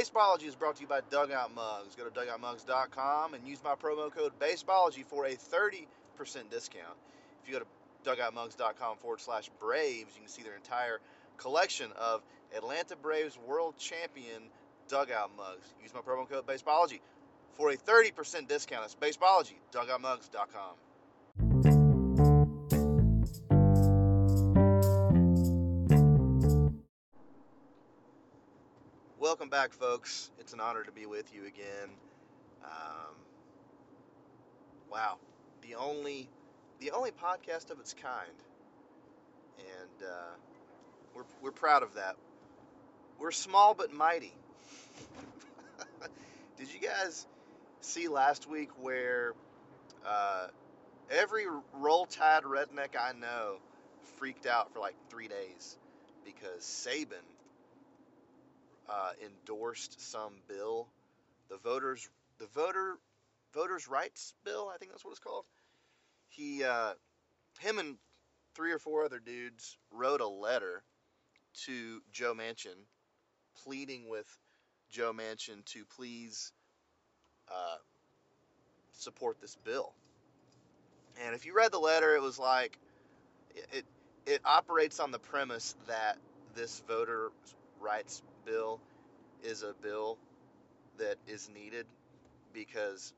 Baseballogy is brought to you by Dugout Mugs. Go to dugoutmugs.com and use my promo code Baseballogy for a 30% discount. If you go to dugoutmugs.com forward slash Braves, you can see their entire collection of Atlanta Braves World Champion Dugout Mugs. Use my promo code Baseballogy for a 30% discount. That's Baseballogy, dugoutmugs.com. Welcome back, folks. It's an honor to be with you again. Um, wow, the only, the only podcast of its kind, and uh, we're we're proud of that. We're small but mighty. Did you guys see last week where uh, every roll tide redneck I know freaked out for like three days because Saban uh, endorsed some bill, the voters the voter voters rights bill, I think that's what it's called. He uh, him and three or four other dudes wrote a letter to Joe Manchin pleading with Joe Manchin to please uh, support this bill. And if you read the letter, it was like it, it it operates on the premise that this voter rights bill is a bill that is needed because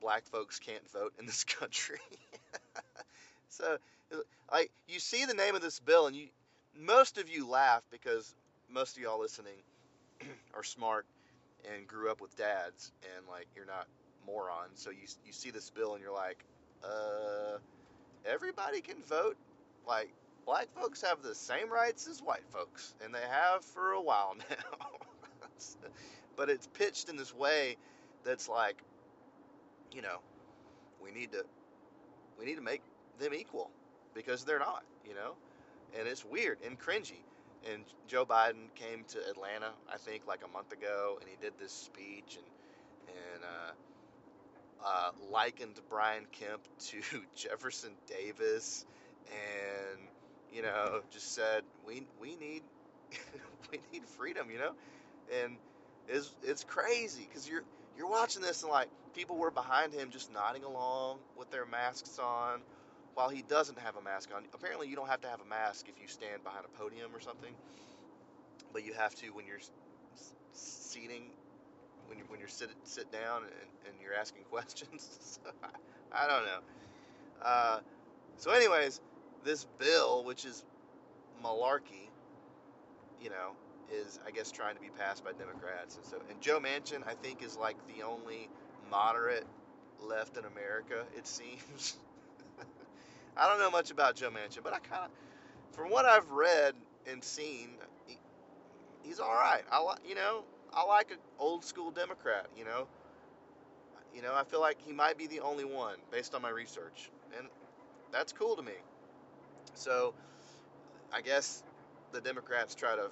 black folks can't vote in this country. so, like, you see the name of this bill, and you, most of you laugh because most of y'all listening are smart and grew up with dads, and like, you're not morons. So you you see this bill, and you're like, uh, everybody can vote. Like, black folks have the same rights as white folks, and they have for a while now. but it's pitched in this way that's like, you know, we need to we need to make them equal because they're not, you know, and it's weird and cringy. And Joe Biden came to Atlanta, I think, like a month ago, and he did this speech and and uh, uh, likened Brian Kemp to Jefferson Davis, and you know, just said we we need we need freedom, you know, and it's it's crazy because you're you're watching this and like people were behind him just nodding along with their masks on while he doesn't have a mask on. Apparently, you don't have to have a mask if you stand behind a podium or something, but you have to when you're seating when you when you're sit sit down and, and you're asking questions. so, I, I, don't know. Uh, so, anyways, this bill, which is malarkey, you know, is I guess trying to be passed by Democrats, and so and Joe Manchin I think is like the only moderate left in America. It seems. I don't know much about Joe Manchin, but I kind of, from what I've read and seen, he, he's all right. I like, you know, I like an old school Democrat. You know, you know, I feel like he might be the only one based on my research, and that's cool to me. So, I guess the Democrats try to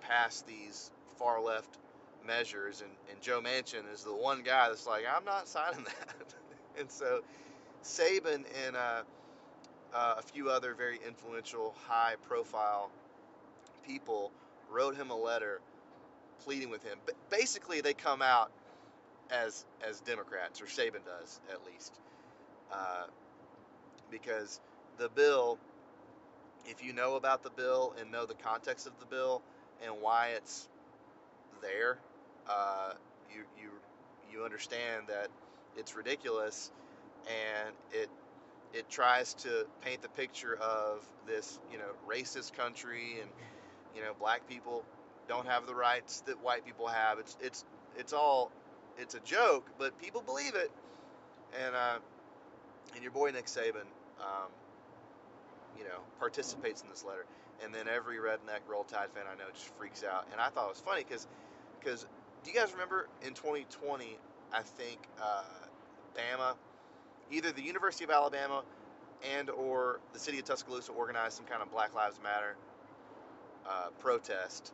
pass these far left measures, and, and Joe Manchin is the one guy that's like, I'm not signing that. and so Saban and uh, uh, a few other very influential, high profile people wrote him a letter pleading with him. But basically, they come out as as Democrats, or Saban does at least, uh, because the bill. If you know about the bill and know the context of the bill, and why it's there, uh, you you you understand that it's ridiculous, and it it tries to paint the picture of this you know racist country and you know black people don't have the rights that white people have. It's it's it's all it's a joke, but people believe it, and uh, and your boy Nick Saban. Um, you know, participates in this letter and then every redneck Roll Tide fan I know just freaks out. And I thought it was funny because, because do you guys remember in 2020? I think uh, Bama, either the University of Alabama and or the city of Tuscaloosa organized some kind of Black Lives Matter uh, protest,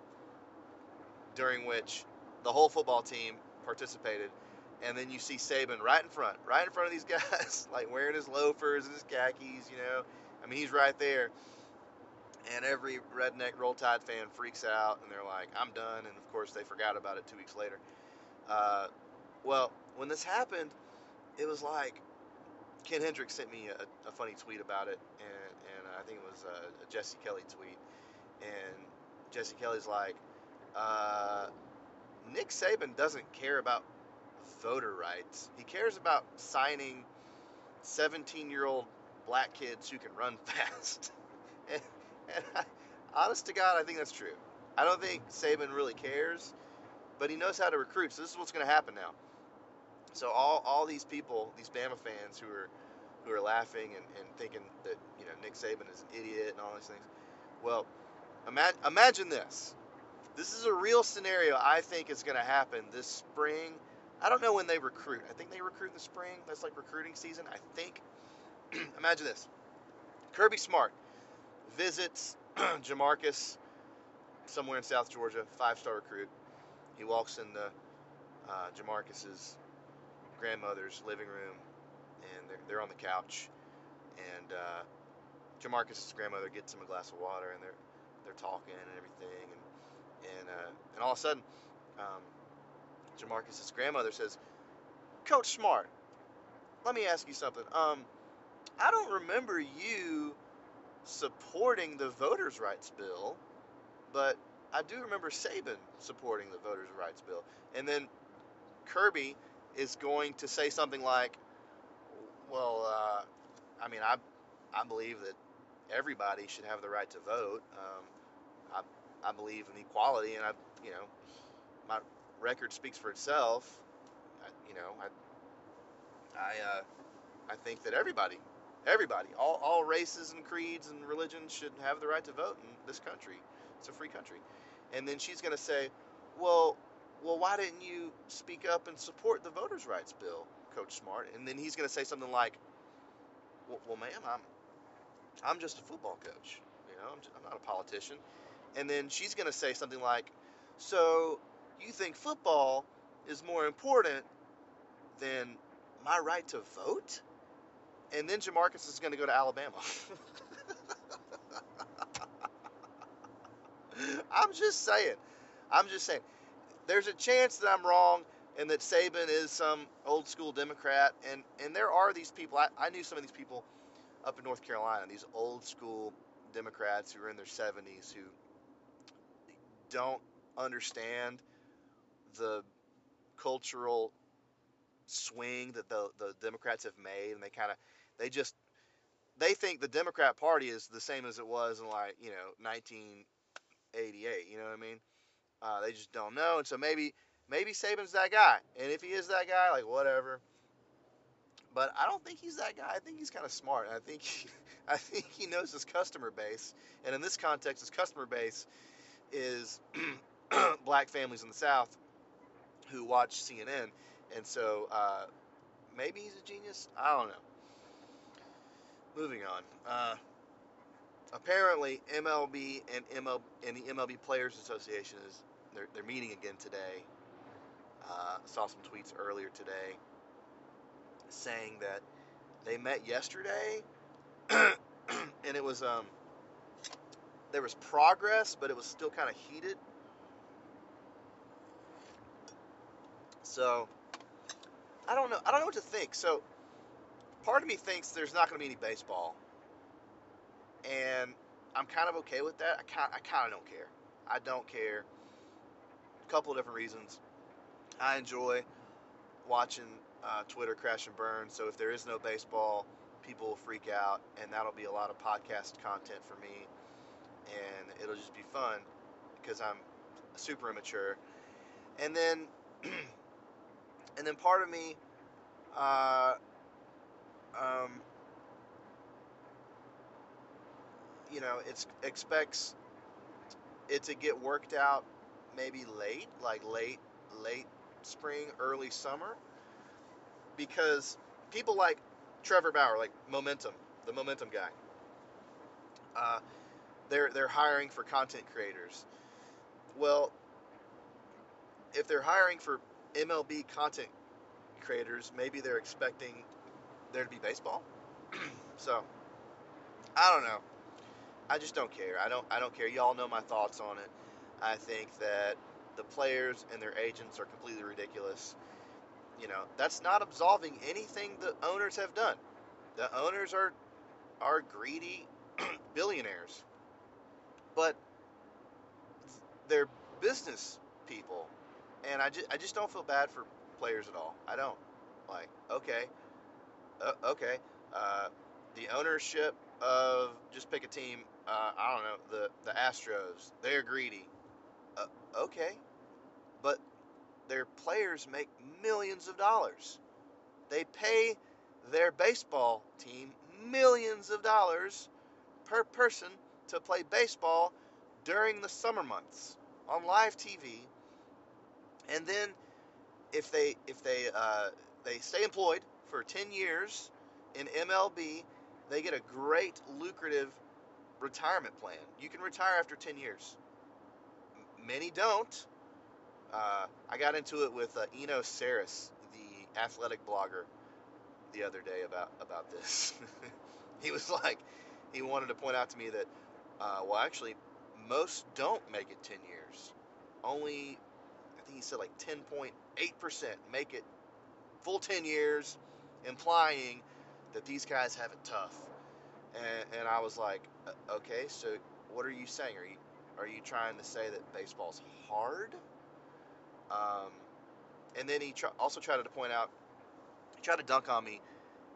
during which the whole football team participated. And then you see Saban right in front, right in front of these guys, like wearing his loafers and his khakis, you know. I mean, he's right there and every redneck Roll Tide fan freaks out, and they're like, "I'm done," and of course they forgot about it two weeks later. Uh, well, when this happened, it was like Ken Hendricks sent me a, a funny tweet about it, and, and I think it was a, a Jesse Kelly tweet, and Jesse Kelly's like, uh, Nick Saban doesn't care about voter rights. He cares about signing 17 year old black kids who can run fast. and, and I, honest to God, I think that's true. I don't think Saban really cares, but he knows how to recruit. So this is what's going to happen now. So all, all these people, these Bama fans who are who are laughing and, and thinking that you know Nick Saban is an idiot and all these things. Well, imagine, imagine this. This is a real scenario I think is going to happen this spring. I don't know when they recruit. I think they recruit in the spring. That's like recruiting season. I think. imagine this. Kirby Smart visits Jamarcus somewhere in South Georgia, five-star recruit. He walks into uh, Jamarcus's grandmother's living room, and they're, they're on the couch, and uh, Jamarcus's grandmother gets him a glass of water, and they're they're talking and everything, and and uh, and all of a sudden, um, Jamarcus's grandmother says, "Coach Smart, let me ask you something. Um, I don't remember you supporting the voters' rights bill, but I do remember Saban supporting the voters' rights bill." And then Kirby is going to say something like, "Well, uh, I mean, I I believe that everybody should have the right to vote. Um, I I believe in equality, and I you know my record speaks for itself. I, you know, I I uh, I think that everybody." Everybody, all, all races and creeds and religions should have the right to vote in this country. It's a free country. And then she's going to say, well, well, why didn't you speak up and support the voters' rights bill, Coach Smart? And then he's going to say something like, well, well, ma'am, I'm, I'm just a football coach. You know, I'm, just, I'm not a politician. And then she's going to say something like, so you think football is more important than my right to vote? And then Jamarcus is going to go to Alabama. I'm just saying. I'm just saying there's a chance that I'm wrong and that Saban is some old school Democrat. And, and there are these people, I, I knew some of these people up in North Carolina, these old school Democrats who are in their 70s who don't understand the cultural swing that the, the Democrats have made. And they kind of, they just, they think the Democrat Party is the same as it was in like, you know, 1988. You know what I mean? Uh, they just don't know, and so maybe maybe Saban's that guy. And if he is that guy, like whatever. But I don't think he's that guy. I think he's kind of smart. I think he, I think he knows his customer base, and in this context, his customer base is black families in the South who watch CNN, and so uh, maybe he's a genius. I don't know. Moving on. Uh, apparently MLB and ML and the MLB Players Association is they're, they're meeting again today. Uh, saw some tweets earlier today saying that they met yesterday, and it was um there was progress, but it was still kind of heated. So I don't know. I don't know what to think. So part of me thinks there's not going to be any baseball and I'm kind of okay with that. I kind I kind of don't care. I don't care. A couple of different reasons. I enjoy watching uh, Twitter crash and burn. So if there is no baseball, people will freak out, and that'll be a lot of podcast content for me, and it'll just be fun because I'm super immature. And then, and then part of me, uh, um, you know, it expects it to get worked out maybe late, like late, late spring, early summer, because people like Trevor Bauer, like Momentum, the Momentum guy, uh, they're they're hiring for content creators. Well, if they're hiring for MLB content creators, maybe they're expecting there to be baseball. so, I don't know I just don't care. I don't I don't care. Y'all know my thoughts on it. I think that the players and their agents are completely ridiculous. You know, that's not absolving anything the owners have done. The owners are are greedy billionaires. But they're business people. And I just I just don't feel bad for players at all. I don't. Like, okay. Uh, okay. Uh, the ownership of just pick a team. Uh, I don't know the the Astros. They're greedy. Uh, okay, but their players make millions of dollars. They pay their baseball team millions of dollars per person to play baseball during the summer months on live TV. And then if they if they uh, they stay employed for 10 years in MLB, they get a great lucrative retirement plan. You can retire after 10 years. Many don't. Uh, I got into it with uh, Eno Sarris, the athletic blogger, the other day about about this. he was like, he wanted to point out to me that, uh, well, actually, most don't make it 10 years. Only, I think he said like 10.8% make it full 10 years, implying that these guys have it tough. And, and I was like, okay, so what are you saying? Are you are you trying to say that baseball's hard? Um, and then he tr- also tried to point out, he tried to dunk on me,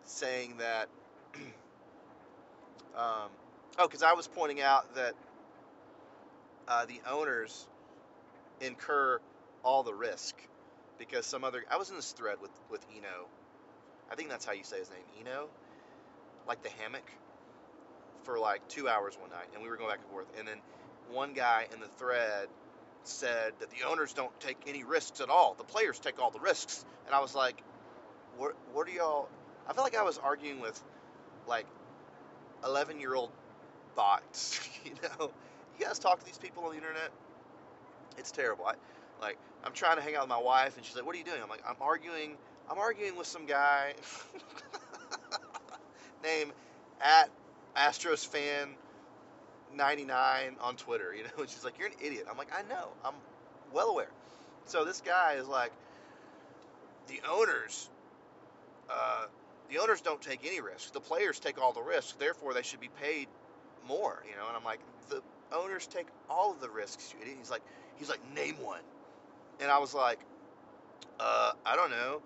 saying that, um, oh, because I was pointing out that uh, the owners incur all the risk because some other I was in this thread with with Eno. I think that's how you say his name, Eno, like the hammock, for like two hours one night, and we were going back and forth. And then one guy in the thread said that the owners don't take any risks at all. The players take all the risks. And I was like, what, what are y'all? I felt like I was arguing with like 11 year old bots. you know, you guys talk to these people on the internet. It's terrible. I, like, I'm trying to hang out with my wife, and she's like, "What are you doing?" I'm like, "I'm arguing. I'm arguing with some guy named at Astros fan 99 on Twitter." You know, and she's like, "You're an idiot." I'm like, "I know. I'm well aware." So this guy is like, the owners. Uh, the owners don't take any risks. The players take all the risks. Therefore, they should be paid more. You know, and I'm like, the owners take all of the risks. idiot." He's like, he's like, name one. And I was like, uh, I don't know,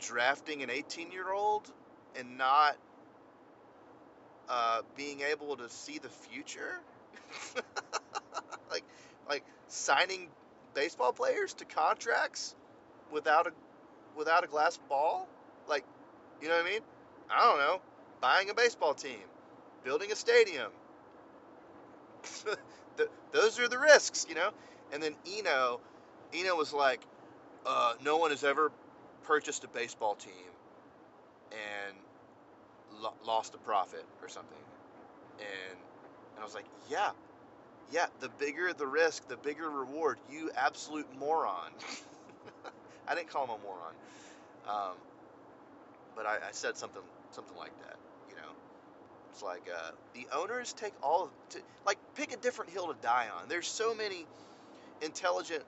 drafting an 18 year old and not uh, being able to see the future? like, like signing baseball players to contracts without a without a glass ball? Like, you know what I mean? I don't know. Buying a baseball team, building a stadium. those are the risks, you know. And then Eno Eno was like, uh, no one has ever purchased a baseball team and lo- lost a profit or something. And, and I was like, yeah, yeah, the bigger the risk, the bigger reward. You absolute moron. I didn't call him a moron, um, but I, I, said something something like that. You know, it's like uh, the owners take all of, to, like pick a different hill to die on. There's so many intelligent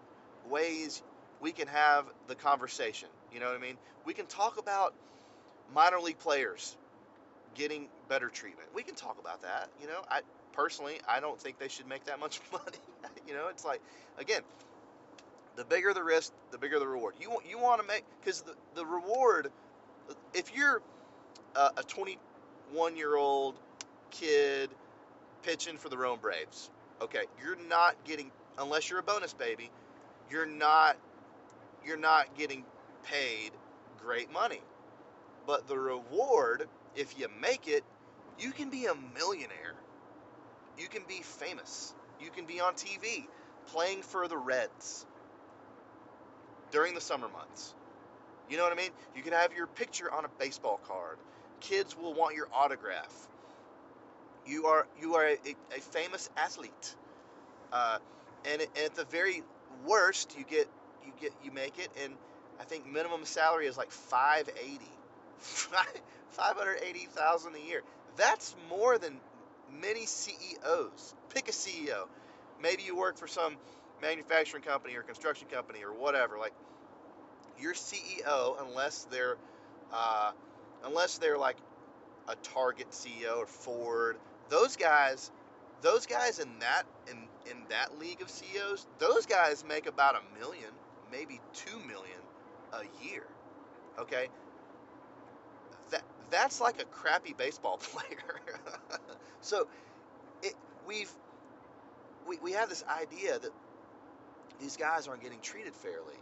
ways we can have the conversation. You know what I mean? We can talk about minor league players getting better treatment. We can talk about that. You know, I personally I don't think they should make that much money. you know, it's like again, the bigger the risk, the bigger the reward. You you want to make because the the reward, if you're a, a 21 year old kid pitching for the Rome Braves, okay, you're not getting unless you're a bonus baby you're not you're not getting paid great money. But the reward, if you make it, you can be a millionaire. You can be famous. You can be on TV playing for the Reds during the summer months. You know what I mean? You can have your picture on a baseball card. Kids will want your autograph. You are you are a, a famous athlete, uh, and, and at the very worst, you get you get you make it, and I think minimum salary is like 580, 580,000 a year. That's more than many CEOs. Pick a CEO. Maybe you work for some manufacturing company or construction company or whatever. Like your CEO, unless they're uh, unless they're like a Target CEO or Ford, those guys, those guys in that in in that league of CEOs, those guys make about a million, maybe two million a year. Okay, that that's like a crappy baseball player. so it, we've we, we have this idea that these guys aren't getting treated fairly.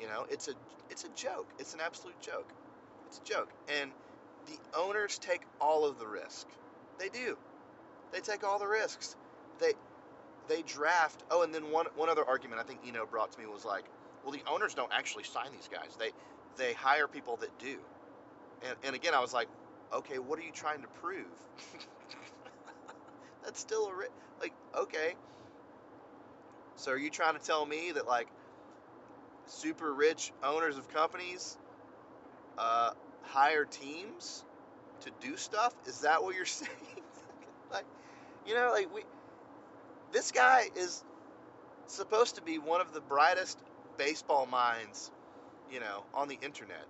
You know, it's a it's a joke. It's an absolute joke. It's a joke. And the owners take all of the risk. They do. They take all the risks. They they draft. Oh, and then one one other argument I think Eno brought to me was like, well, the owners don't actually sign these guys. They they hire people that do. And and again, I was like, okay, what are you trying to prove? That's still a ri- like okay. So are you trying to tell me that like super rich owners of companies uh, hire teams to do stuff? Is that what you're saying? like, you know, like we, this guy is supposed to be one of the brightest baseball minds, you know, on the internet,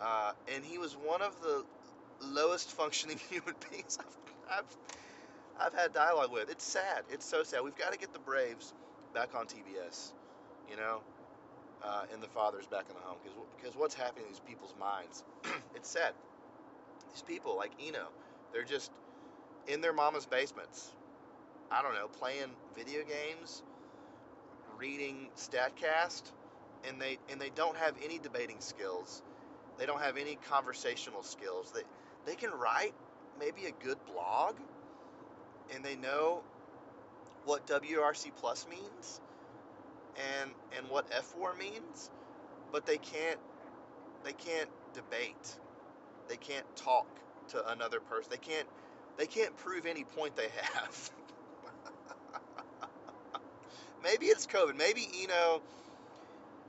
uh, and he was one of the lowest functioning human beings I've, I've I've had dialogue with. It's sad. It's so sad. We've got to get the Braves back on TBS, you know, uh, and the fathers back in the home because because what's happening in these people's minds, it's sad. These people like Eno, they're just in their mama's basements. I don't know, playing video games, reading Statcast, and they and they don't have any debating skills. They don't have any conversational skills. They they can write maybe a good blog, and they know what WRC plus means and and what F4 means, but they can't they can't debate. They can't talk to another person. They can't they can't prove any point they have. Maybe it's COVID. Maybe Eno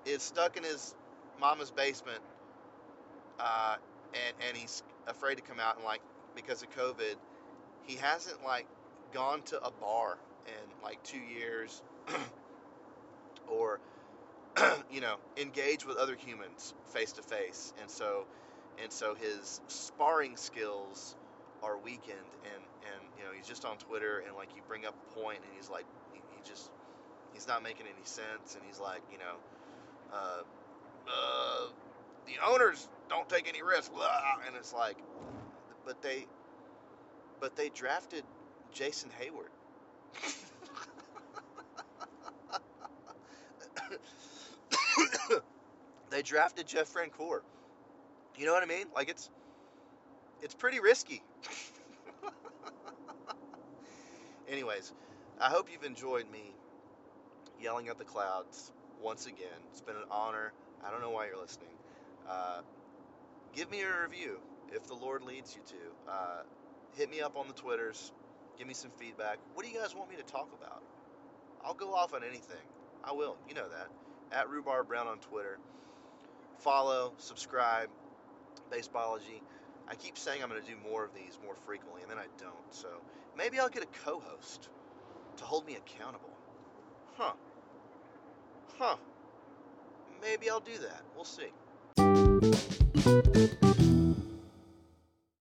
is stuck in his mama's basement, uh, and and he's afraid to come out and like because of COVID, he hasn't like gone to a bar in like two years, or you know engage with other humans face to face, and so and so his sparring skills are weakened, and and you know he's just on Twitter and like you bring up a point and he's like he, he just he's not making any sense, and he's like you know. Uh, uh, the owners don't take any risks, blah, and it's like, but they, but they drafted Jason Heyward. they drafted Jeff Francoeur. You know what I mean? Like it's, it's pretty risky. Anyways, I hope you've enjoyed me yelling at the clouds once again. It's been an honor. I don't know why you're listening. Uh, give me a review if the Lord leads you to. Uh, hit me up on the Twitters. Give me some feedback. What do you guys want me to talk about? I'll go off on anything. I will. You know that. At Rhubarb Brown on Twitter. Follow, subscribe, Baseballogy. I keep saying I'm going to do more of these more frequently, and then I don't. So maybe I'll get a co host to hold me accountable. Huh. Huh. Maybe I'll do that. We'll see.